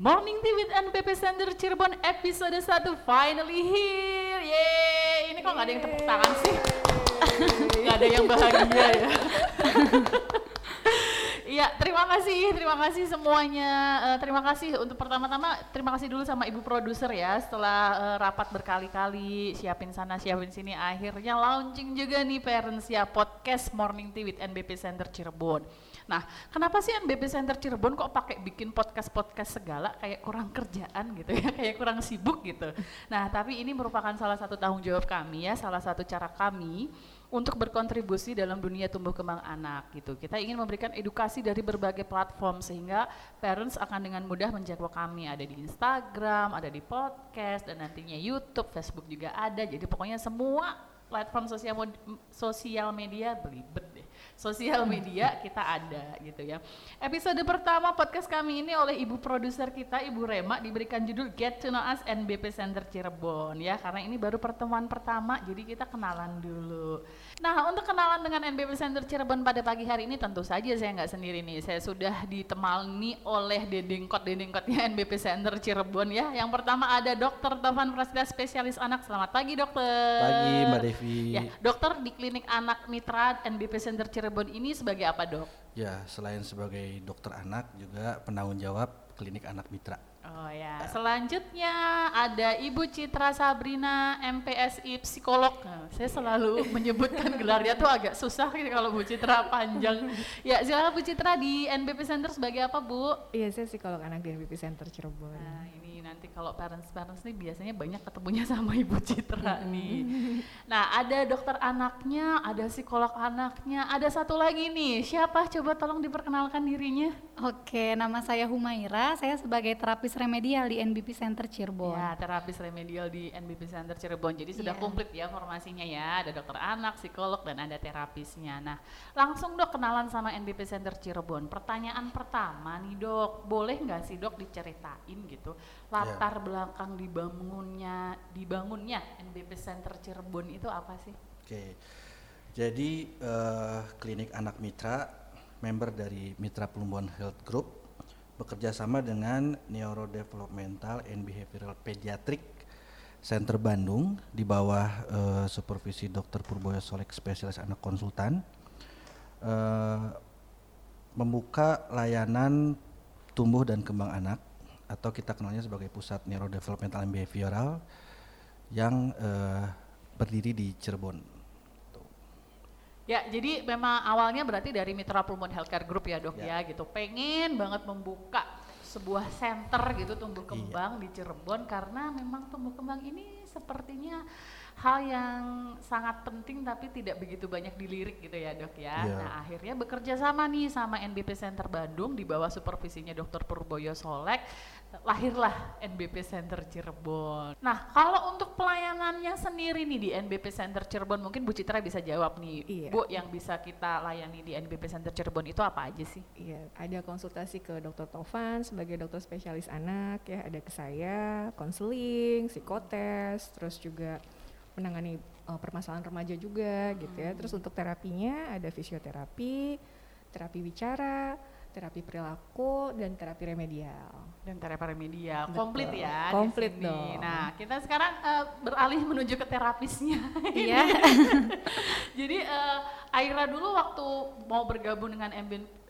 Morning Tea with NPP Center Cirebon episode 1 finally here. Yeay, ini kok nggak ada yang tepuk tangan sih? Nggak ada yang bahagia ya. Iya, terima kasih, terima kasih semuanya. Uh, terima kasih untuk pertama-tama, terima kasih dulu sama ibu produser ya. Setelah uh, rapat berkali-kali, siapin sana, siapin sini, akhirnya launching juga nih Parents ya podcast Morning Tea with NBP Center Cirebon. Nah, kenapa sih NBP Center Cirebon kok pakai bikin podcast-podcast segala kayak kurang kerjaan gitu ya, kayak kurang sibuk gitu. Nah, tapi ini merupakan salah satu tanggung jawab kami ya, salah satu cara kami untuk berkontribusi dalam dunia tumbuh kembang anak gitu. Kita ingin memberikan edukasi dari berbagai platform sehingga parents akan dengan mudah menjangkau kami. Ada di Instagram, ada di podcast dan nantinya YouTube, Facebook juga ada. Jadi pokoknya semua platform sosial sosial media belibet sosial media kita ada gitu ya. Episode pertama podcast kami ini oleh ibu produser kita Ibu Rema diberikan judul Get to Know Us NBP Center Cirebon ya karena ini baru pertemuan pertama jadi kita kenalan dulu. Nah untuk kenalan dengan NBP Center Cirebon pada pagi hari ini tentu saja saya nggak sendiri nih saya sudah ditemani oleh dedengkot dedengkotnya NBP Center Cirebon ya. Yang pertama ada Dokter Tovan Prasetya spesialis anak. Selamat pagi dokter. Pagi Mbak Devi. Ya dokter di klinik anak Mitra NBP Center Cirebon Cirebon ini sebagai apa dok? Ya selain sebagai dokter anak juga penanggung jawab klinik anak mitra. Oh ya. Selanjutnya ada Ibu Citra Sabrina MPSI psikolog. Nah, saya selalu menyebutkan gelarnya tuh agak susah kalau Bu Citra panjang. Ya silakan Bu Citra di NBP Center sebagai apa Bu? Iya saya psikolog anak di NBP Center Cirebon. Nah ini nanti kalau parents-parents nih biasanya banyak ketemunya sama Ibu Citra nih. Nah, ada dokter anaknya, ada psikolog anaknya, ada satu lagi nih. Siapa? Coba tolong diperkenalkan dirinya. Oke, nama saya Humaira. Saya sebagai terapis remedial di NBP Center Cirebon. Ya, terapis remedial di NBP Center Cirebon. Jadi sudah yeah. komplit ya formasinya ya. Ada dokter anak, psikolog dan ada terapisnya. Nah, langsung dok kenalan sama NBP Center Cirebon. Pertanyaan pertama nih dok, boleh nggak sih dok diceritain gitu latar yeah. belakang dibangunnya dibangunnya NBP Center Cirebon itu apa sih? Oke, okay. jadi uh, klinik anak mitra member dari Mitra Pelumbuhan Health Group bekerja sama dengan Neurodevelopmental and Behavioral Pediatric Center Bandung di bawah uh, supervisi Dr. Purboyo Solek spesialis anak konsultan uh, membuka layanan tumbuh dan kembang anak atau kita kenalnya sebagai pusat neurodevelopmental and behavioral yang uh, berdiri di Cirebon. Ya, jadi memang awalnya berarti dari Mitra Pulmon Healthcare Group ya dok ya, ya gitu. Pengen banget membuka sebuah center gitu tumbuh iya. kembang iya. di Cirebon karena memang tumbuh kembang ini sepertinya hal yang sangat penting tapi tidak begitu banyak dilirik gitu ya dok ya. Yeah. Nah akhirnya bekerja sama nih sama NBP Center Bandung di bawah supervisinya Dr. Purboyo Solek lahirlah NBP Center Cirebon. Nah kalau untuk pelayanannya sendiri nih di NBP Center Cirebon mungkin Bu Citra bisa jawab nih iya. Bu yang bisa kita layani di NBP Center Cirebon itu apa aja sih? Iya ada konsultasi ke Dr. Tovan sebagai dokter spesialis anak ya ada ke saya konseling, psikotes, terus juga menangani uh, permasalahan remaja juga gitu ya. Terus untuk terapinya ada fisioterapi, terapi bicara, terapi perilaku dan terapi remedial. Dan terapi remedial komplit ya. Komplit dong. Nah, kita sekarang uh, beralih menuju ke terapisnya. Iya. Jadi uh, Aira dulu waktu mau bergabung dengan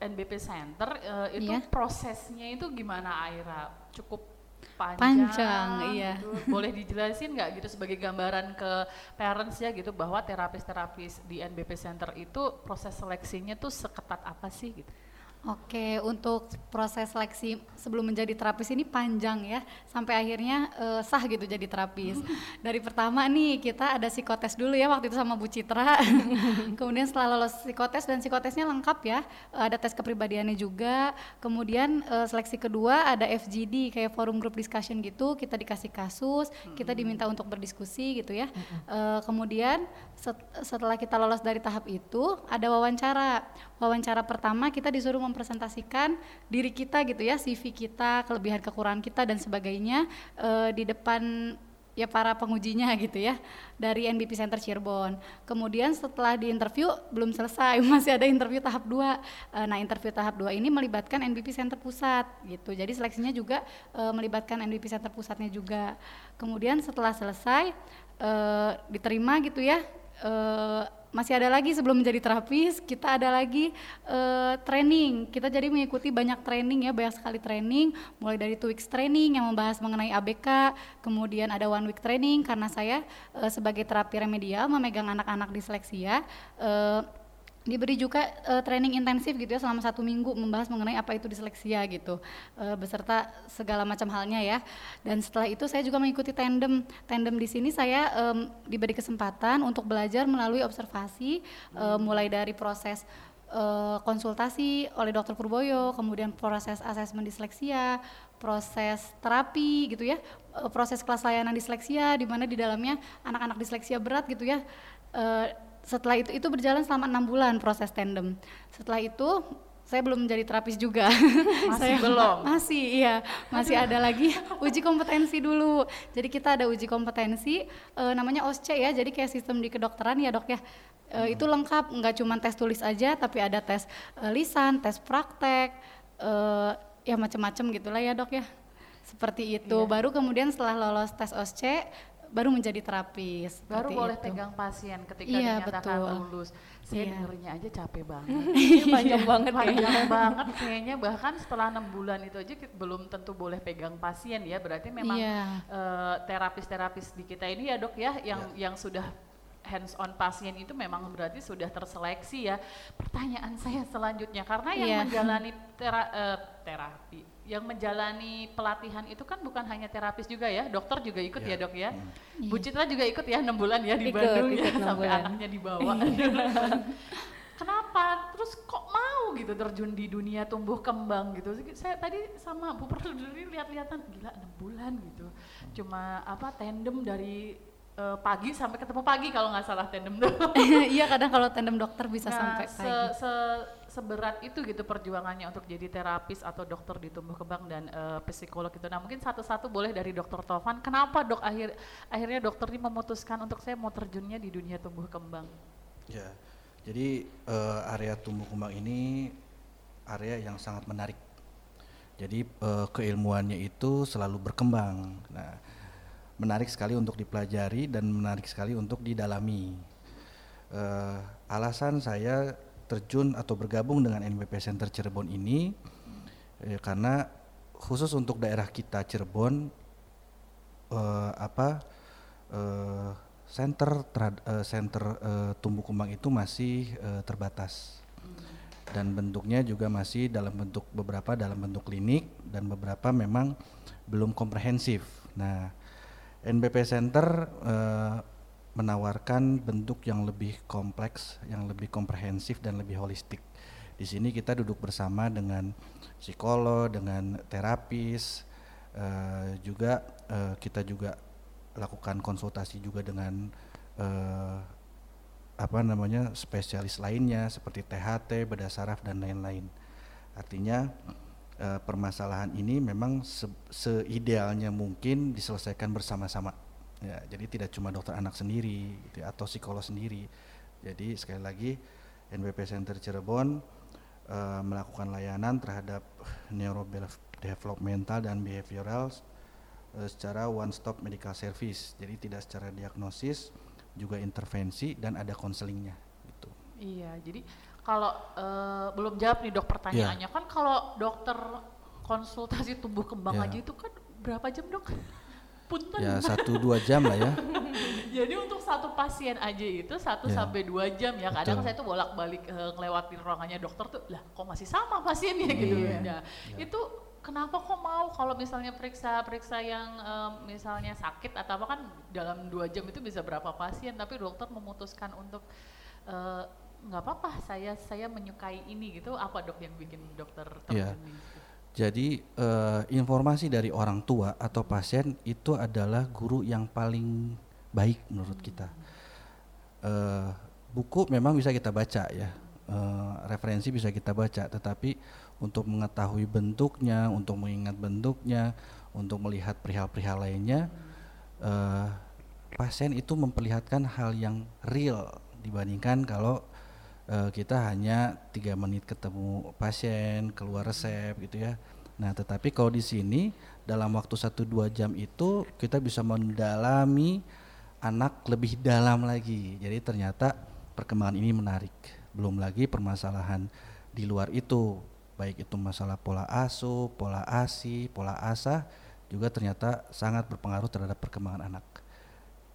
NBP Center uh, itu yeah. prosesnya itu gimana Aira? Cukup panjang, panjang iya. Gitu. Boleh dijelasin nggak gitu sebagai gambaran ke parents ya gitu bahwa terapis-terapis di NBP Center itu proses seleksinya tuh seketat apa sih gitu? Oke, untuk proses seleksi sebelum menjadi terapis ini panjang ya, sampai akhirnya uh, sah gitu jadi terapis. Dari pertama nih kita ada psikotes dulu ya waktu itu sama Bu Citra, kemudian setelah lolos psikotes dan psikotesnya lengkap ya, uh, ada tes kepribadiannya juga. Kemudian uh, seleksi kedua ada FGD kayak forum group discussion gitu, kita dikasih kasus, kita diminta untuk berdiskusi gitu ya. Uh, kemudian setelah kita lolos dari tahap itu ada wawancara. Wawancara pertama kita disuruh mempresentasikan diri kita gitu ya, CV kita, kelebihan kekurangan kita dan sebagainya uh, di depan ya para pengujinya gitu ya dari NBP Center Cirebon. Kemudian setelah di interview belum selesai, masih ada interview tahap 2. Nah, interview tahap 2 ini melibatkan NBP Center Pusat gitu. Jadi seleksinya juga e, melibatkan NBP Center Pusatnya juga. Kemudian setelah selesai e, diterima gitu ya e, masih ada lagi sebelum menjadi terapis kita ada lagi uh, training. Kita jadi mengikuti banyak training ya banyak sekali training. Mulai dari two weeks training yang membahas mengenai ABK kemudian ada one week training karena saya uh, sebagai terapi remedial memegang anak-anak disleksia. Uh, diberi juga uh, training intensif gitu ya selama satu minggu membahas mengenai apa itu disleksia gitu uh, beserta segala macam halnya ya. Dan setelah itu saya juga mengikuti tandem. Tandem di sini saya um, diberi kesempatan untuk belajar melalui observasi uh, mulai dari proses uh, konsultasi oleh dokter Purboyo kemudian proses asesmen disleksia proses terapi gitu ya proses kelas layanan disleksia di mana di dalamnya anak-anak disleksia berat gitu ya setelah itu itu berjalan selama enam bulan proses tandem setelah itu saya belum menjadi terapis juga. Masih saya, belum. Masih, iya. Masih ada lagi uji kompetensi dulu. Jadi kita ada uji kompetensi e, namanya OSCE ya. Jadi kayak sistem di kedokteran ya, Dok ya. E, itu lengkap, nggak cuma tes tulis aja tapi ada tes e, lisan, tes praktek, e, ya macam-macam gitulah ya, Dok ya. Seperti itu. Iya. Baru kemudian setelah lolos tes OSCE baru menjadi terapis. Baru boleh itu. pegang pasien ketika iya, dinyatakan betul. lulus. Saya iya. dengernya aja capek banget. panjang banget panjang banget kayaknya bahkan setelah enam bulan itu aja belum tentu boleh pegang pasien ya. Berarti memang iya. uh, terapis-terapis di kita ini ya dok ya yang iya. yang sudah hands on pasien itu memang berarti sudah terseleksi ya. Pertanyaan saya selanjutnya karena yang yeah. menjalani tera, uh, terapi yang menjalani pelatihan itu kan bukan hanya terapis juga ya, dokter juga ikut yeah. ya dok ya. Hmm. Bu Citra juga ikut ya enam bulan ya di ikut, Bandung ikut ya sampai bulan. anaknya dibawa. Kenapa? Terus kok mau gitu terjun di dunia tumbuh kembang gitu? Saya tadi sama Bu Perduli lihat-lihatan gila enam bulan gitu. Cuma apa tandem dari uh, pagi sampai ketemu pagi kalau nggak salah tandem tuh. iya kadang kalau tandem dokter bisa nah, sampai pagi. Se, se, seberat itu gitu perjuangannya untuk jadi terapis atau dokter di tumbuh kembang dan uh, psikolog itu. Nah mungkin satu-satu boleh dari dokter Tovan. Kenapa dok akhir akhirnya dokter ini memutuskan untuk saya mau terjunnya di dunia tumbuh kembang? Ya, jadi uh, area tumbuh kembang ini area yang sangat menarik. Jadi uh, keilmuannya itu selalu berkembang. Nah, menarik sekali untuk dipelajari dan menarik sekali untuk didalami. Uh, alasan saya terjun atau bergabung dengan NBP Center Cirebon ini eh, karena khusus untuk daerah kita Cirebon eh, apa eh, center center eh, tumbuh kembang itu masih eh, terbatas dan bentuknya juga masih dalam bentuk beberapa dalam bentuk klinik dan beberapa memang belum komprehensif. Nah, NBP Center eh, menawarkan bentuk yang lebih kompleks, yang lebih komprehensif dan lebih holistik. Di sini kita duduk bersama dengan psikolog, dengan terapis, uh, juga uh, kita juga lakukan konsultasi juga dengan uh, apa namanya spesialis lainnya seperti THT, bedah saraf dan lain-lain. Artinya uh, permasalahan ini memang se seidealnya mungkin diselesaikan bersama-sama. Ya jadi tidak cuma dokter anak sendiri gitu, ya, atau psikolog sendiri. Jadi sekali lagi NBP Center Cirebon uh, melakukan layanan terhadap neurodevelopmental dan behavioral uh, secara one stop medical service. Jadi tidak secara diagnosis juga intervensi dan ada konselingnya gitu. Iya jadi kalau uh, belum jawab nih dok pertanyaannya yeah. kan kalau dokter konsultasi tumbuh kembang yeah. aja itu kan berapa jam dok punten. Ya satu dua jam lah ya. Jadi untuk satu pasien aja itu satu ya. sampai dua jam ya. Kadang Betul. saya tuh bolak balik uh, ngelewati ruangannya dokter tuh, lah kok masih sama pasiennya iya. gitu ya. ya. Itu kenapa kok mau kalau misalnya periksa periksa yang um, misalnya sakit atau apa kan dalam dua jam itu bisa berapa pasien, tapi dokter memutuskan untuk uh, nggak apa-apa saya saya menyukai ini gitu apa dok yang bikin dokter terjun yeah. Jadi uh, informasi dari orang tua atau pasien itu adalah guru yang paling baik menurut kita. Uh, buku memang bisa kita baca ya, uh, referensi bisa kita baca, tetapi untuk mengetahui bentuknya, untuk mengingat bentuknya, untuk melihat perihal-perihal lainnya, eh, pasien itu memperlihatkan hal yang real dibandingkan kalau eh, kita hanya tiga menit ketemu pasien keluar resep gitu ya. Nah, tetapi kalau di sini dalam waktu 1-2 jam itu kita bisa mendalami anak lebih dalam lagi. Jadi ternyata perkembangan ini menarik. Belum lagi permasalahan di luar itu, baik itu masalah pola asuh, pola ASI, pola ASA juga ternyata sangat berpengaruh terhadap perkembangan anak.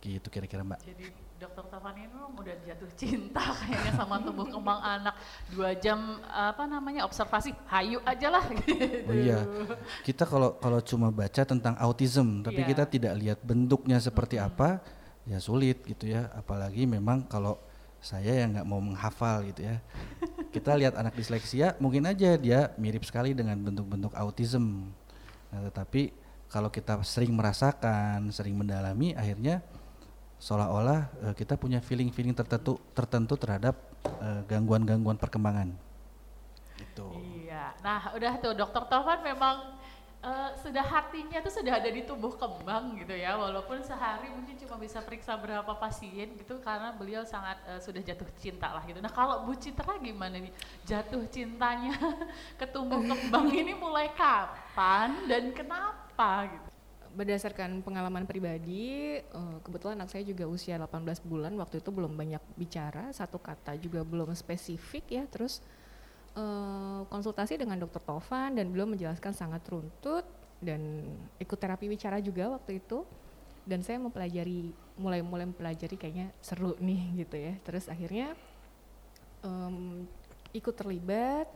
Gitu kira-kira Mbak. Jadi dokter Taufan ini memang udah jatuh cinta kayaknya sama tumbuh kembang anak. Dua jam apa namanya observasi, hayu aja lah gitu. Oh iya, kita kalau kalau cuma baca tentang autism, tapi Iya. kita tidak lihat bentuknya seperti apa, ya sulit gitu ya. Apalagi memang kalau saya yang nggak mau menghafal gitu ya. Kita lihat anak disleksia, mungkin aja dia mirip sekali dengan bentuk-bentuk autism. Nah, tetapi kalau kita sering merasakan, sering mendalami, akhirnya seolah-olah eh, kita punya feeling-feeling tertentu tertentu terhadap eh, gangguan-gangguan perkembangan. Gitu. Iya. Nah, udah tuh dokter Taufan memang eh, sudah hatinya tuh sudah ada di tumbuh kembang gitu ya. Walaupun sehari mungkin cuma bisa periksa berapa pasien gitu karena beliau sangat eh, sudah jatuh cinta lah gitu. Nah, kalau Bu Citra gimana nih? Jatuh cintanya ke tumbuh kembang ini mulai kapan dan kenapa gitu? Berdasarkan pengalaman pribadi, eh, kebetulan anak saya juga usia 18 bulan, waktu itu belum banyak bicara, satu kata juga belum spesifik ya, terus eh, konsultasi dengan dokter Tovan dan beliau menjelaskan sangat runtut dan ikut terapi bicara juga waktu itu. Dan saya mempelajari mulai-mulai mempelajari kayaknya seru nih gitu ya. Terus akhirnya em, ikut terlibat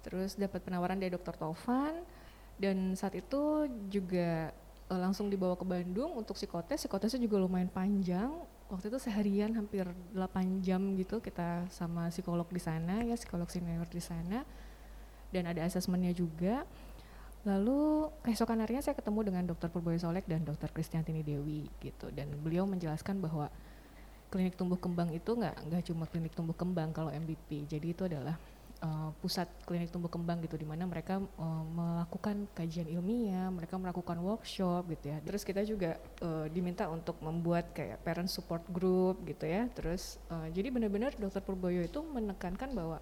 terus dapat penawaran dari dokter Tovan. Dan saat itu juga eh, langsung dibawa ke Bandung untuk psikotes psikotesnya juga lumayan panjang. Waktu itu seharian hampir 8 jam gitu kita sama psikolog di sana ya psikolog senior di sana. Dan ada asesmennya juga. Lalu keesokan harinya saya ketemu dengan dokter Purboyo Solek dan dokter Kristiantini Dewi gitu. Dan beliau menjelaskan bahwa klinik tumbuh kembang itu nggak nggak cuma klinik tumbuh kembang kalau MVP jadi itu adalah uh, pusat klinik tumbuh kembang gitu di mana mereka uh, melakukan kajian ilmiah, mereka melakukan workshop gitu ya. Terus kita juga uh, diminta untuk membuat kayak parent support group gitu ya. Terus uh, jadi benar-benar Dokter Purboyo itu menekankan bahwa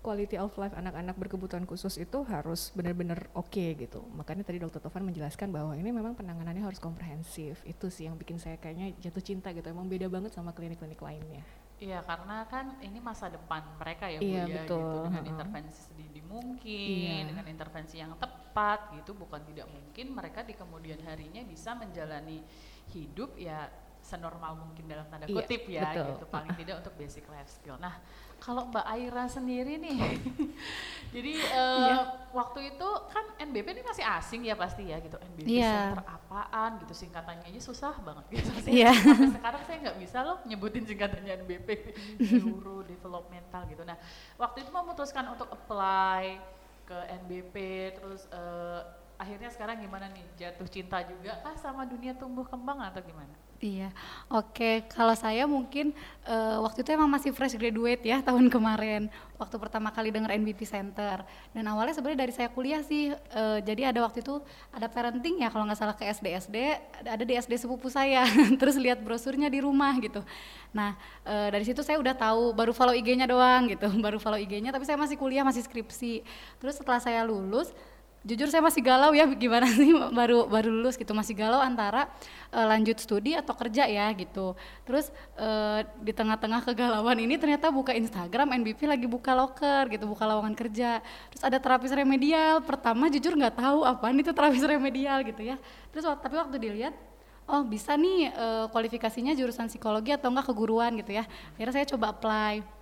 quality of life anak-anak berkebutuhan khusus itu harus benar-benar oke gitu. Makanya tadi Dokter Tovan menjelaskan bahwa ini memang penanganannya harus komprehensif. Itu sih yang bikin saya kayaknya jatuh cinta gitu. Emang beda banget sama klinik-klinik lainnya. Iya, karena kan ini masa depan mereka ya, Iya, Bu ya, betul, gitu. Dengan intervensi sedini mungkin, Iya. dengan intervensi yang tepat gitu, bukan tidak mungkin mereka di kemudian harinya bisa menjalani hidup ya senormal mungkin dalam tanda Iya, kutip ya betul. gitu paling tidak untuk basic life skill. Nah, kalau Mbak Aira sendiri nih, jadi eh, Iya. waktu itu kan NBP ini masih asing ya pasti ya gitu NBP Iya. center apaan gitu singkatannya aja susah banget gitu. Iya. Sampai sekarang saya nggak bisa loh nyebutin singkatannya NBP neuro developmental gitu. Nah, waktu itu memutuskan untuk apply ke NBP terus eh, akhirnya sekarang gimana nih? Jatuh cinta juga kah sama dunia tumbuh kembang atau gimana? Iya, oke. Kalau saya mungkin eh, waktu itu emang masih fresh graduate ya tahun kemarin. Waktu pertama kali denger NBP Center. Dan awalnya sebenarnya dari saya kuliah sih. eh, jadi ada waktu itu ada parenting ya kalau nggak salah ke SD SD. Ada di SD sepupu saya. Terus lihat brosurnya di rumah gitu. Nah eh, dari situ saya udah tahu. Baru follow IG-nya doang gitu. Baru follow IG-nya. Tapi saya masih kuliah masih skripsi. Terus setelah saya lulus jujur saya masih galau ya gimana sih baru baru lulus gitu. Masih galau antara eh, lanjut studi atau kerja ya gitu. Terus eh, di tengah-tengah kegalauan ini ternyata buka Instagram NBP lagi buka loker gitu buka lowongan kerja. Terus ada terapis remedial. Pertama jujur nggak tahu apaan itu terapis remedial gitu ya. Terus tapi waktu dilihat oh bisa nih eh, kualifikasinya jurusan psikologi atau enggak keguruan gitu ya. Akhirnya saya coba apply.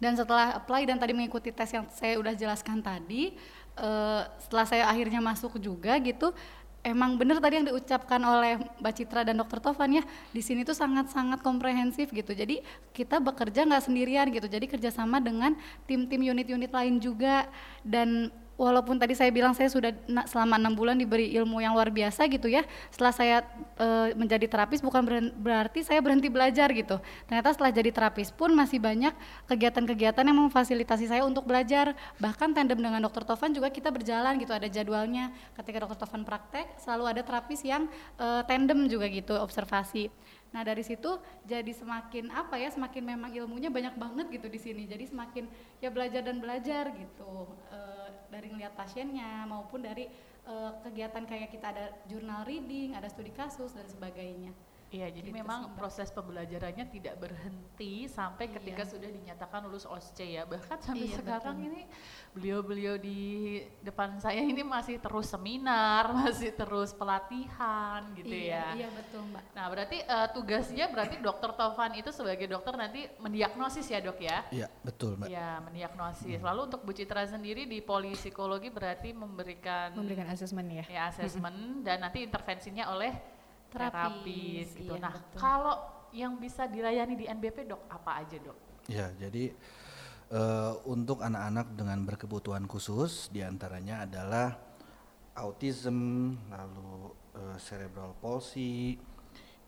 Dan setelah apply dan tadi mengikuti tes yang saya udah jelaskan tadi, eh, setelah saya akhirnya masuk juga gitu, emang bener tadi yang diucapkan oleh Mbak Citra dan Dokter Tovan ya, di sini tuh sangat-sangat komprehensif gitu. Jadi kita bekerja nggak sendirian gitu, jadi kerjasama dengan tim-tim unit-unit lain juga dan walaupun tadi saya bilang saya sudah selama enam bulan diberi ilmu yang luar biasa gitu ya setelah saya eh, menjadi terapis bukan berarti saya berhenti belajar gitu. Ternyata setelah jadi terapis pun masih banyak kegiatan-kegiatan yang memfasilitasi saya untuk belajar. Bahkan tandem dengan dokter Tovan juga kita berjalan gitu ada jadwalnya. Ketika dokter Tovan praktek selalu ada terapis yang eh, tandem juga gitu observasi Nah dari situ jadi semakin apa ya semakin memang ilmunya banyak banget gitu di sini. Jadi semakin ya belajar dan belajar gitu Eh, dari ngeliat pasiennya maupun dari eh, kegiatan kayak kita ada journal reading, ada studi kasus dan sebagainya. Iya, jadi Gitu memang sih, Mbak. proses pembelajarannya tidak berhenti sampai ketika Iya. sudah dinyatakan lulus OSCE ya. Bahkan sampai Iya, sekarang betul. ini beliau-beliau di depan saya ini masih terus seminar, masih terus pelatihan gitu iya, ya. Iya betul mbak. Nah, berarti eh, tugasnya berarti Dokter Tovan itu sebagai dokter nanti mendiagnosis ya, Dok ya? Iya, betul, Mbak. Ya, mendiagnosis. Lalu untuk Bu Citra sendiri di polipsikologi berarti memberikan Memberikan asesmen ya. ya asesmen dan nanti intervensinya oleh terapis, Terapis, gitu. iya, nah, betul. kalau yang bisa dilayani di NBP dok apa aja dok? Ya, jadi eh, untuk anak-anak dengan berkebutuhan khusus di antaranya adalah autism, lalu eh, cerebral palsy,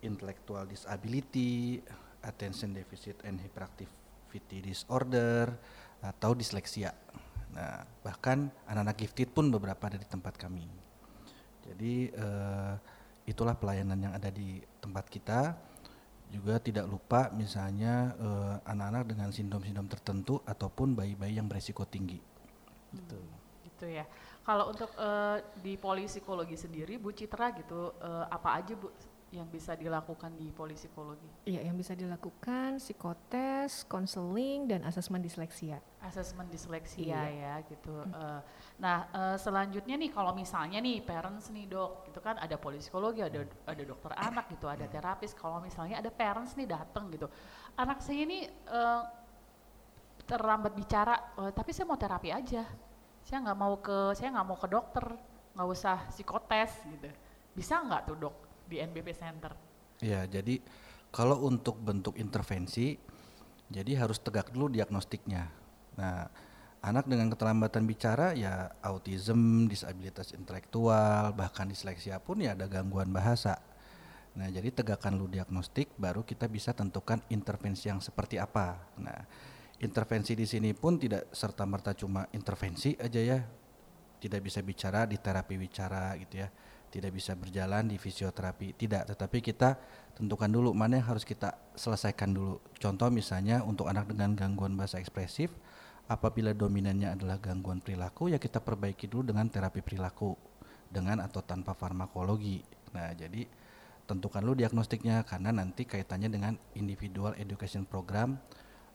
intellectual disability, attention deficit and hyperactivity disorder, atau disleksia. Nah, bahkan anak-anak gifted pun beberapa ada di tempat kami. Jadi eh, itulah pelayanan yang ada di tempat kita. Juga tidak lupa misalnya eh, anak-anak dengan sindrom-sindrom tertentu ataupun bayi-bayi yang beresiko tinggi. Gitu. Gitu ya. Kalau untuk eh, di polipsikologi sendiri, Bu Citra gitu, eh, apa aja Bu yang bisa dilakukan di polipsikologi? Iya, yang bisa dilakukan psikotes, konseling, dan asesmen disleksia. Asesmen disleksia Iya. ya gitu. Eh, nah eh, selanjutnya nih kalau misalnya nih parents nih dok, gitu kan ada polipsikologi, ada ada dokter anak gitu, ada terapis. Kalau misalnya ada parents nih datang gitu, anak saya ini eh, terlambat bicara, eh, tapi saya mau terapi aja. Saya nggak mau ke, saya nggak mau ke dokter, nggak usah psikotes gitu. Bisa nggak tuh dok di NBP Center? Ya, jadi kalau untuk bentuk intervensi, jadi harus tegak dulu diagnostiknya. Nah, anak dengan keterlambatan bicara ya autism, disabilitas intelektual, bahkan disleksia pun ya ada gangguan bahasa. Nah, jadi tegakkan dulu diagnostik, baru kita bisa tentukan intervensi yang seperti apa. Nah, intervensi di sini pun tidak serta merta cuma intervensi aja ya, tidak bisa bicara di terapi bicara gitu ya tidak bisa berjalan di fisioterapi. Tidak tetapi kita tentukan dulu mana yang harus kita selesaikan dulu. Contoh misalnya untuk anak dengan gangguan bahasa ekspresif apabila dominannya adalah gangguan perilaku ya kita perbaiki dulu dengan terapi perilaku dengan atau tanpa farmakologi. Nah jadi tentukan dulu diagnostiknya karena nanti kaitannya dengan individual education program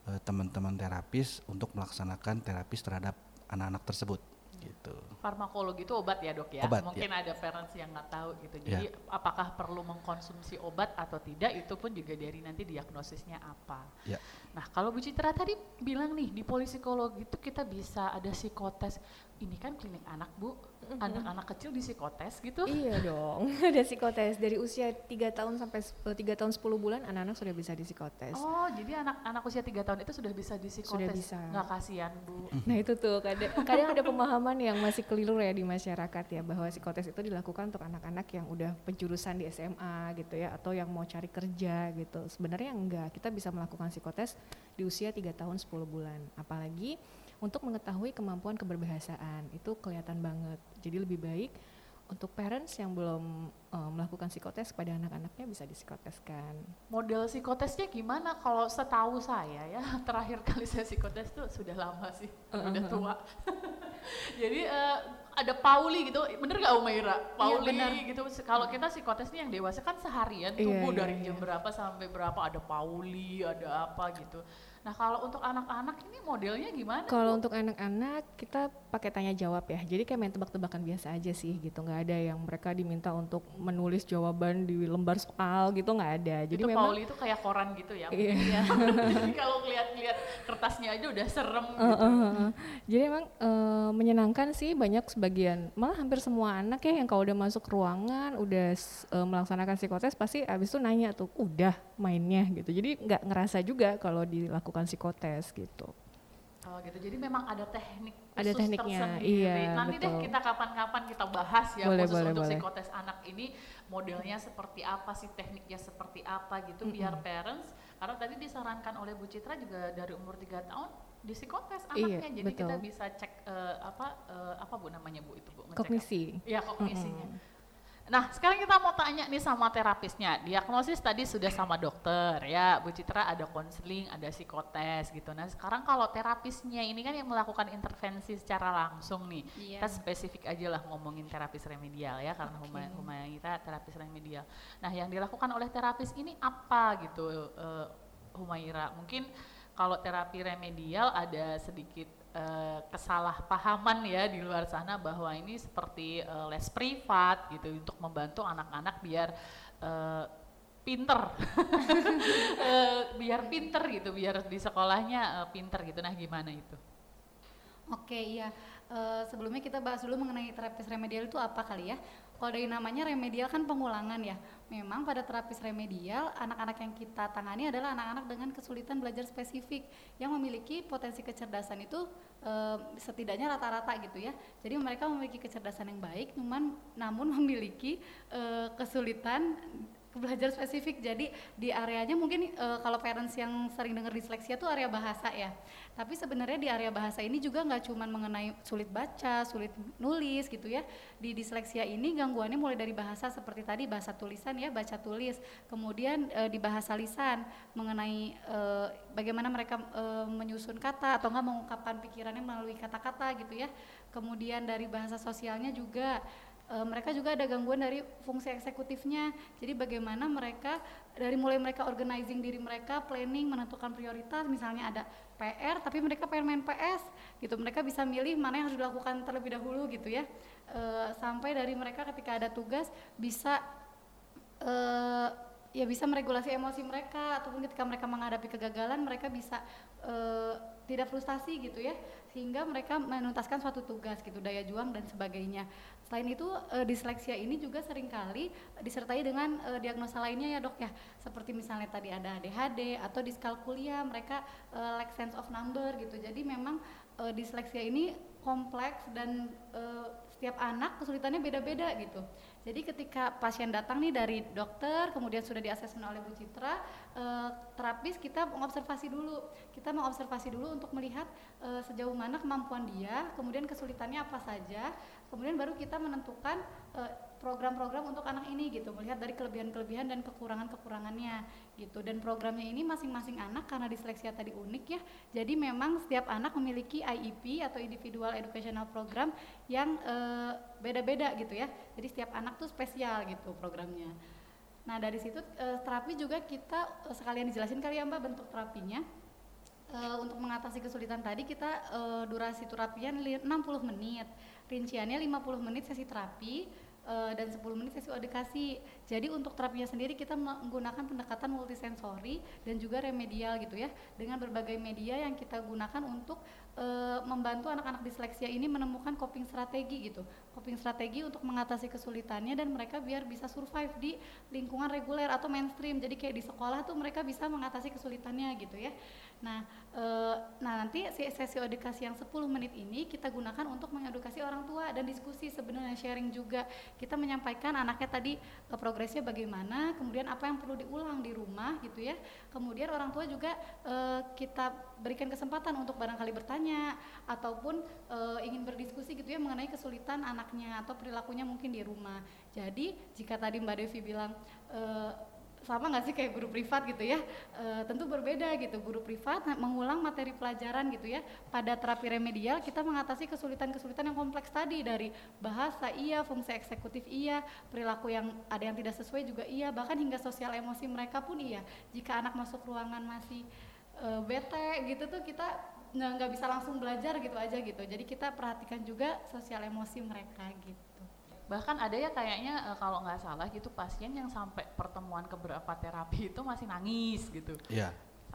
eh, teman-teman terapis untuk melaksanakan terapis terhadap anak-anak tersebut gitu Farmakologi itu obat ya dok ya? Obat, Mungkin ada parents yang nggak tahu gitu. Jadi apakah perlu mengkonsumsi obat atau tidak itu pun juga dari nanti diagnosisnya apa. ya Nah kalau Bu Citra tadi bilang nih di polipsikologi itu kita bisa ada psikotes. Ini kan klinik anak Bu, anak-anak kecil di psikotes gitu. Iya dong, ada psikotes dari usia 3 tahun sampai s- eh, 3 tahun 10 bulan anak-anak sudah bisa di psikotes. Oh jadi anak-anak usia 3 tahun itu sudah bisa di psikotes? Sudah bisa. Nggak kasihan Bu. Nah itu tuh kadang, kadang ada pemahaman yang masih keliru ya di masyarakat ya bahwa psikotes itu dilakukan untuk anak-anak yang udah penjurusan di SMA gitu ya atau yang mau cari kerja gitu. Sebenarnya enggak, kita bisa melakukan psikotes di usia 3 tahun 10 bulan. Apalagi untuk mengetahui kemampuan keberbahasaan itu kelihatan banget. Jadi lebih baik untuk parents yang belum eh, melakukan psikotes pada anak-anaknya bisa disikoteskan. Model psikotesnya gimana? Kalau setahu saya ya terakhir kali saya psikotes tuh sudah lama sih, udah tua. Jadi eh, ada Pauli gitu, bener gak Umaira? Pauli bener. gitu. Kalau kita psikotes nih yang dewasa kan seharian Iya, tubuh iya, dari iya. jam berapa sampai berapa ada Pauli, ada apa gitu. Nah kalau untuk anak-anak ini modelnya gimana? Kalau untuk anak-anak kita pakai tanya jawab ya. Jadi kayak main tebak-tebakan biasa aja sih gitu. nggak ada yang mereka diminta untuk menulis jawaban di lembar soal gitu nggak ada. Jadi itu memang Pauli itu kayak koran gitu ya? Iya. Jadi kalau ngeliat-ngeliat kertasnya aja udah serem gitu. eh, eh, eh. Jadi emang eh, menyenangkan sih banyak sebagian malah hampir semua anak ya yang kalau udah masuk ruangan udah eh, melaksanakan psikotes pasti abis itu nanya tuh udah mainnya gitu. Jadi nggak ngerasa juga kalau dilakukan psikotes gitu. Oh gitu. Jadi memang ada teknik Ada khusus tekniknya, tersendiri. iya, Nanti deh betul. kita kapan-kapan kita bahas ya Boleh, khusus boleh, untuk boleh. psikotes anak ini modelnya seperti apa sih, tekniknya seperti apa gitu biar parents karena tadi disarankan oleh Bu Citra juga dari umur 3 tahun di psikotes Iya, anaknya. Jadi kita betul. bisa cek eh, apa eh, apa Bu namanya Bu itu Bu ngecek Kognisi. Iya kognisinya. Nah sekarang kita mau tanya nih sama terapisnya. Diagnosis tadi sudah sama dokter ya, Bu Citra ada konseling, ada psikotes gitu. Nah sekarang kalau terapisnya ini kan yang melakukan intervensi secara langsung nih. Iya. Kita spesifik aja lah ngomongin terapis remedial ya karena Humayang kita terapis remedial. Nah yang dilakukan oleh terapis ini apa gitu eh, Humaira? Mungkin kalau terapi remedial ada sedikit eh, kesalahpahaman ya di luar sana bahwa ini seperti eh, les privat gitu untuk membantu anak-anak biar eh, pinter, biar pinter gitu, biar di sekolahnya eh, pinter gitu. Nah gimana itu? Oke iya, Eh, sebelumnya kita bahas dulu mengenai terapis remedial itu apa kali ya. Kalau dari namanya remedial kan pengulangan ya. Memang pada terapis remedial, anak-anak yang kita tangani adalah anak-anak dengan kesulitan belajar spesifik yang memiliki potensi kecerdasan itu eh, setidaknya rata-rata gitu ya. Jadi mereka memiliki kecerdasan yang baik, namun namun memiliki eh, kesulitan belajar spesifik. Jadi di areanya mungkin eh, kalau parents yang sering dengar disleksia tuh area bahasa ya. Tapi sebenarnya di area bahasa ini juga nggak cuma mengenai sulit baca, sulit nulis gitu ya. Di disleksia ini gangguannya mulai dari bahasa seperti tadi bahasa tulisan ya, baca tulis. Kemudian eh, di bahasa lisan mengenai eh, bagaimana mereka eh, menyusun kata atau nggak mengungkapkan pikirannya melalui kata-kata gitu ya. Kemudian dari bahasa sosialnya juga Eh, mereka juga ada gangguan dari fungsi eksekutifnya. Jadi bagaimana mereka dari mulai mereka organizing diri mereka, planning, menentukan prioritas, misalnya ada PR, tapi mereka pengen main PS, gitu. Mereka bisa milih mana yang harus dilakukan terlebih dahulu, gitu ya. Eh, sampai dari mereka ketika ada tugas bisa eh, ya bisa meregulasi emosi mereka ataupun ketika mereka menghadapi kegagalan mereka bisa eh, tidak frustasi gitu ya sehingga mereka menuntaskan suatu tugas gitu daya juang dan sebagainya. Selain itu eh, disleksia ini juga sering kali disertai dengan eh, diagnosa lainnya ya dok ya. Seperti misalnya tadi ada ADHD atau diskalkulia mereka eh, lack sense of number gitu. Jadi memang eh, disleksia ini kompleks dan eh, setiap anak kesulitannya beda-beda gitu. Jadi ketika pasien datang nih dari dokter, kemudian sudah diasesmen oleh Bu Citra, eh, terapis kita mengobservasi dulu. Kita mengobservasi dulu untuk melihat eh, sejauh mana kemampuan dia, kemudian kesulitannya apa saja, kemudian baru kita menentukan eh, program-program untuk anak ini gitu, melihat dari kelebihan-kelebihan dan kekurangan-kekurangannya gitu. Dan programnya ini masing-masing anak karena disleksia tadi unik ya, jadi memang setiap anak memiliki IEP atau Individual Educational Program yang eh, beda-beda gitu ya. Jadi setiap anak tuh spesial gitu programnya. Nah dari situ eh, terapi juga kita eh, sekalian dijelasin kali ya Mbak bentuk terapinya. Eh, untuk mengatasi kesulitan tadi kita eh, durasi terapian li- 60 menit. Rinciannya 50 menit sesi terapi eh, dan 10 menit sesi edukasi. Jadi untuk terapinya sendiri kita menggunakan pendekatan multisensori dan juga remedial gitu ya dengan berbagai media yang kita gunakan untuk eh, membantu anak-anak disleksia ini menemukan coping strategi gitu. Coping strategi untuk mengatasi kesulitannya dan mereka biar bisa survive di lingkungan reguler atau mainstream. Jadi kayak di sekolah tuh mereka bisa mengatasi kesulitannya gitu ya. Nah, eh, nah nanti si sesi edukasi yang 10 menit ini kita gunakan untuk mengedukasi orang tua dan diskusi sebenarnya sharing juga. Kita menyampaikan anaknya tadi eh, progresnya bagaimana, kemudian apa yang perlu diulang di rumah gitu ya. Kemudian orang tua juga eh, kita berikan kesempatan untuk barangkali bertanya ataupun eh, ingin berdiskusi gitu ya mengenai kesulitan anaknya atau perilakunya mungkin di rumah. Jadi jika tadi Mbak Devi bilang eh, sama nggak sih kayak guru privat gitu ya? E, tentu berbeda gitu. Guru privat mengulang materi pelajaran gitu ya. Pada terapi remedial kita mengatasi kesulitan-kesulitan yang kompleks tadi. Dari bahasa iya fungsi eksekutif iya perilaku yang ada yang tidak sesuai juga iya bahkan hingga sosial emosi mereka pun iya. Jika anak masuk ruangan masih e, bete gitu tuh kita nggak nggak bisa langsung belajar gitu aja gitu jadi kita perhatikan juga sosial emosi mereka gitu Bahkan ada ya kayaknya eh, kalau nggak salah gitu pasien yang sampai pertemuan keberapa terapi itu masih nangis gitu. Ya,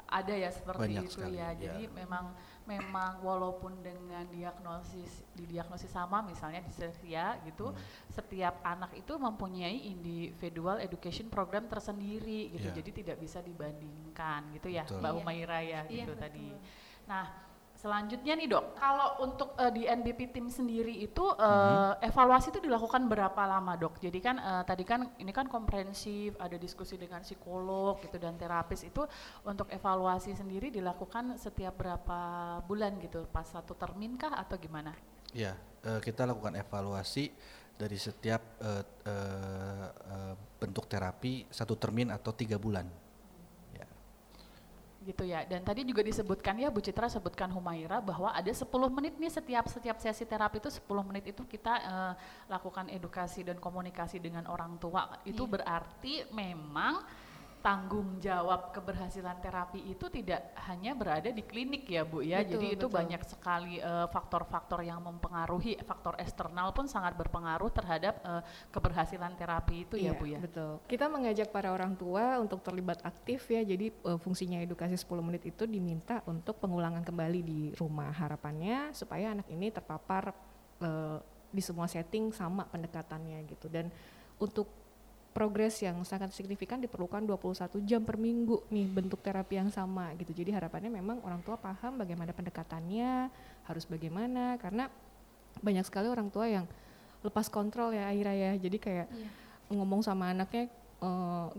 Ada ya seperti Banyak itu sekali, ya. ya. Jadi memang memang walaupun dengan diagnosis didiagnosis sama misalnya disleksia gitu, Hmm. setiap anak itu mempunyai individual education program tersendiri gitu. Ya. Jadi tidak bisa dibandingkan gitu ya, Betul. Mbak Iya. Humaira ya Iya, gitu betul. tadi. Nah, Selanjutnya nih dok, kalau untuk uh, di NBP tim sendiri itu uh, hmm. evaluasi itu dilakukan berapa lama dok? Jadi kan uh, tadi kan ini kan komprehensif, ada diskusi dengan psikolog gitu dan terapis itu untuk evaluasi sendiri dilakukan setiap berapa bulan gitu? Pas satu termin kah atau gimana? Ya, uh, kita lakukan evaluasi dari setiap uh, uh, uh, bentuk terapi satu termin atau tiga bulan gitu ya. Dan tadi juga disebutkan ya Bu Citra sebutkan Humaira bahwa ada 10 menit nih setiap setiap sesi terapi itu 10 menit itu kita uh, lakukan edukasi dan komunikasi dengan orang tua. Itu yeah. berarti memang tanggung jawab keberhasilan terapi itu tidak hanya berada di klinik ya Bu ya. Betul, Jadi itu betul. banyak sekali eh, faktor-faktor uh, yang mempengaruhi faktor eksternal pun sangat berpengaruh terhadap uh, keberhasilan terapi itu ya, iya, ya Bu ya. betul. Kita mengajak para orang tua untuk terlibat aktif ya. Jadi uh, fungsinya edukasi 10 menit itu diminta untuk pengulangan kembali di rumah. Harapannya supaya anak ini terpapar uh, di semua setting sama pendekatannya gitu. Dan untuk progres yang sangat signifikan diperlukan 21 jam per minggu nih bentuk terapi yang sama gitu. Jadi harapannya memang orang tua paham bagaimana pendekatannya, harus bagaimana karena banyak sekali orang tua yang lepas kontrol ya Aira ya. Jadi kayak yeah. ngomong sama anaknya e,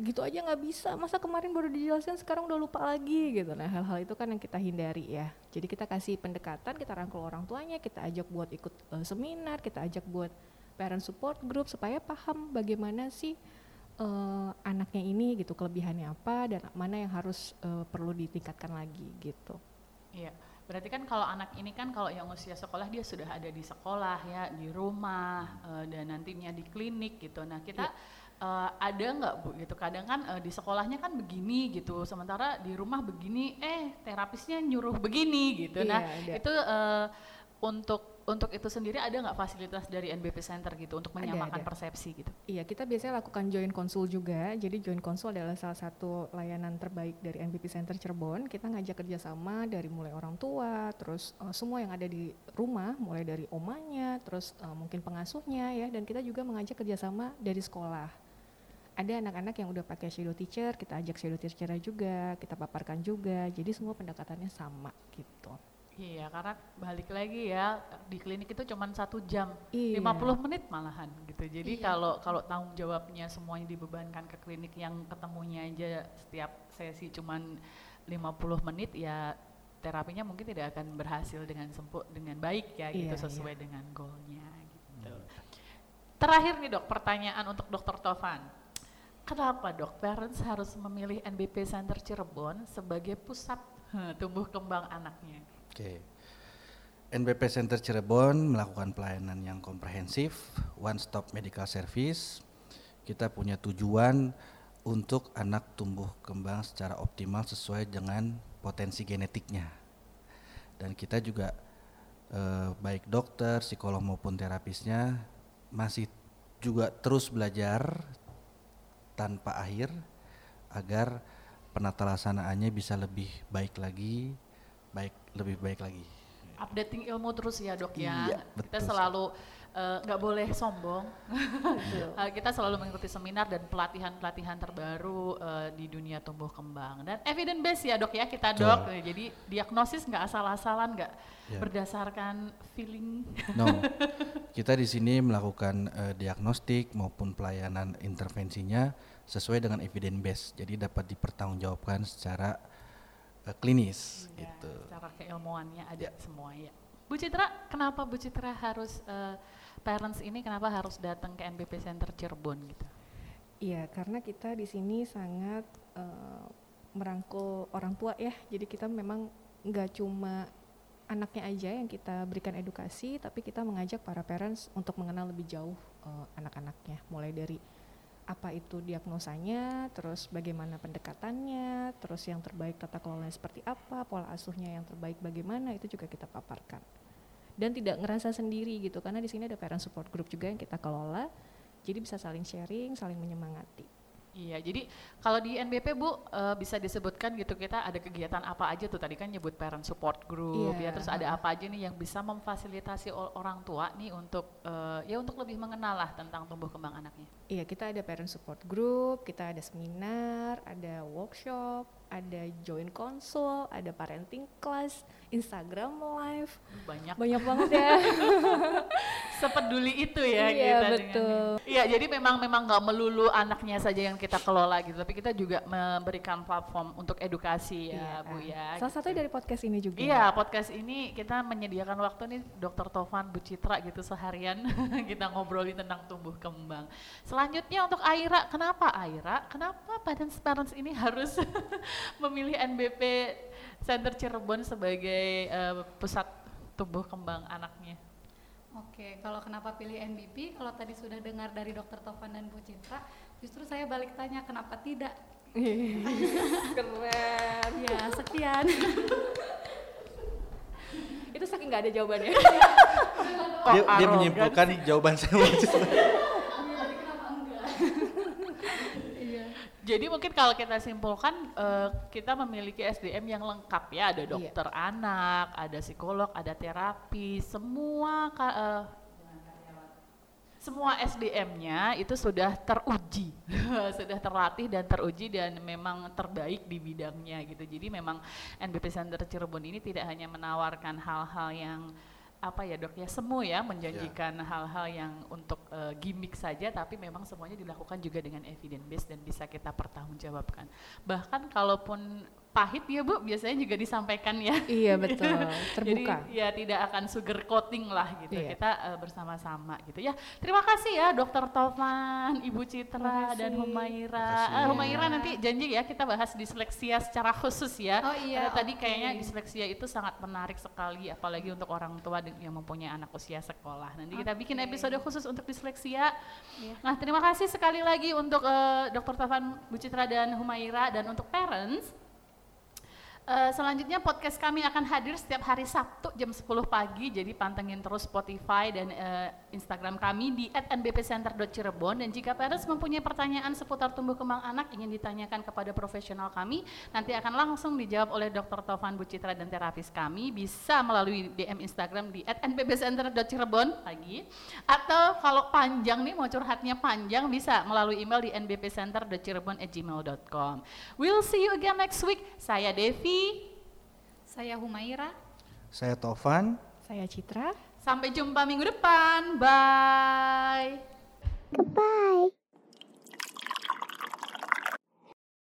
gitu aja nggak bisa, masa kemarin baru dijelasin sekarang udah lupa lagi gitu. Nah hal-hal itu kan yang kita hindari ya. Jadi kita kasih pendekatan, kita rangkul orang tuanya, kita ajak buat ikut uh, seminar, kita ajak buat parent support group supaya paham bagaimana sih uh, anaknya ini gitu kelebihannya apa dan mana yang harus uh, perlu ditingkatkan lagi gitu. Iya. Berarti kan kalau anak ini kan kalau yang usia sekolah dia sudah ada di sekolah ya, di rumah uh, dan nantinya di klinik gitu. Nah, kita yeah. Uh, ada nggak bu gitu kadang kan uh, di sekolahnya kan begini gitu sementara di rumah begini eh terapisnya nyuruh begini gitu nah ada. itu uh, untuk untuk itu sendiri ada nggak fasilitas dari NBP Center gitu untuk menyamakan ada, ada. persepsi gitu? Iya, kita biasanya lakukan joint konsul juga. Jadi joint konsul adalah salah satu layanan terbaik dari NBP Center Cirebon. Kita ngajak kerjasama dari mulai orang tua, terus uh, semua yang ada di rumah, mulai dari omanya, terus uh, mungkin pengasuhnya ya, dan kita juga mengajak kerjasama dari sekolah. Ada anak-anak yang udah pakai shadow teacher, kita ajak shadow teacher juga, kita paparkan juga. Jadi semua pendekatannya sama gitu. Iya, karena balik lagi ya di klinik itu cuma satu jam, iya. 50 menit malahan gitu. Jadi iya. kalau kalau tanggung jawabnya semuanya dibebankan ke klinik yang ketemunya aja setiap sesi cuma 50 menit ya terapinya mungkin tidak akan berhasil dengan sempur dengan baik ya gitu iya, sesuai iya. dengan goalnya gitu. Hmm. Terakhir nih dok, pertanyaan untuk dokter Tovan. Kenapa dok parents harus memilih NBP Center Cirebon sebagai pusat tumbuh kembang anaknya? Oke. NBP Center Cirebon melakukan pelayanan yang komprehensif, one stop medical service. Kita punya tujuan untuk anak tumbuh kembang secara optimal sesuai dengan potensi genetiknya. Dan kita juga eh, baik dokter, psikolog maupun terapisnya masih juga terus belajar tanpa akhir agar penata laksanaannya bisa lebih baik lagi baik lebih baik lagi. Updating ilmu terus ya dok ya. Iya, kita selalu eh, nggak uh, boleh sombong. uh, kita selalu mengikuti seminar dan pelatihan-pelatihan terbaru uh, di dunia tumbuh kembang dan evidence base ya dok ya kita dok. Betul. Jadi diagnosis nggak asal-asalan, nggak yeah. berdasarkan feeling. No, kita di sini melakukan uh, diagnostik maupun pelayanan intervensinya sesuai dengan evidence base. Jadi dapat dipertanggungjawabkan secara klinis ya, gitu. Secara keilmuannya ada ya. semua ya. Bu Citra, kenapa Bu Citra harus uh, parents ini kenapa harus datang ke NBP Center Cirebon gitu? Iya, karena kita di sini sangat uh, merangkul orang tua ya. Jadi kita memang nggak cuma anaknya aja yang kita berikan edukasi, tapi kita mengajak para parents untuk mengenal lebih jauh uh, anak-anaknya, mulai dari apa itu diagnosanya, terus bagaimana pendekatannya, terus yang terbaik tata kelolanya seperti apa, pola asuhnya yang terbaik bagaimana itu juga kita paparkan. Dan tidak ngerasa sendiri gitu karena di sini ada parent support group juga yang kita kelola. Jadi bisa saling sharing, saling menyemangati. Iya, jadi kalau di NBP Bu eh, bisa disebutkan gitu kita ada kegiatan apa aja tuh? Tadi kan nyebut parent support group Iya, ya, terus ada apa aja nih yang bisa memfasilitasi orang tua nih untuk eh, ya untuk lebih mengenal lah tentang tumbuh kembang anaknya. Iya, kita ada parent support group, kita ada seminar, ada workshop, ada join konsul, ada parenting class, Instagram live, Banyak banyak banget ya. sepeduli itu ya Iya, kita betul. dengan Iya, jadi memang memang nggak melulu anaknya saja yang kita kelola gitu, tapi kita juga memberikan platform untuk edukasi ya, Iya. Bu ya. Salah satunya dari podcast ini juga. Iya, podcast ini kita menyediakan waktu nih Dokter Tovan Bu Citra gitu seharian kita ngobrolin tentang tumbuh kembang. Selanjutnya untuk Aira, kenapa Aira? Kenapa parents parents ini harus memilih NBP Center Cirebon sebagai eh, pusat tumbuh kembang anaknya? Oke, kalau kenapa pilih NBP? Kalau tadi sudah dengar dari Dokter Tovan dan Bu Citra, justru saya balik tanya kenapa tidak? Keren. Ya, sekian. Itu saking nggak ada jawabannya. Dia, dia menyimpulkan jawaban saya Jadi mungkin kalau kita simpulkan eh, kita memiliki SDM yang lengkap ya, ada dokter anak, ada psikolog, ada terapi, semua ka- eh, semua SDM-nya itu sudah teruji, sudah terlatih dan teruji dan memang terbaik di bidangnya gitu. Jadi memang NBP Center Cirebon ini tidak hanya menawarkan hal-hal yang apa ya dok ya semu ya menjanjikan hal-hal yang untuk eh, gimmick saja tapi memang semuanya dilakukan juga dengan evidence based dan bisa kita pertanggungjawabkan. Bahkan kalaupun pahit ya bu biasanya juga disampaikan ya iya betul, terbuka. jadi ya tidak akan sugar coating lah gitu. Iya. Kita eh, bersama-sama gitu ya. Terima kasih ya Dokter Tovan, Ibu Citra dan. Humaira. Eh, kasih. Humaira nanti janji ya kita bahas disleksia secara khusus ya. Oh iya, Karena tadi oke. kayaknya disleksia itu sangat menarik sekali apalagi untuk orang tua yang mempunyai anak usia sekolah. Nanti kita bikin episode khusus untuk disleksia. Iya. Nah, terima kasih sekali lagi untuk eh, Dokter Tovan, Bu Citra dan Humaira dan untuk parents Eh, selanjutnya podcast kami akan hadir setiap hari Sabtu jam 10 pagi, jadi pantengin terus Spotify dan eh, Instagram kami di @nbpcenter.cirebon dan jika parents mempunyai pertanyaan seputar tumbuh kembang anak ingin ditanyakan kepada profesional kami, nanti akan langsung dijawab oleh Dr. Tovan Bu Citra dan terapis kami bisa melalui DM Instagram di @nbpcenter.cirebon lagi atau kalau panjang nih mau curhatnya panjang bisa melalui email di nbpcenter.cirebon@gmail.com. We'll see you again next week. Saya Devi. Saya Humaira. saya Tovan Saya Citra. Sampai jumpa minggu depan. Bye. Goodbye.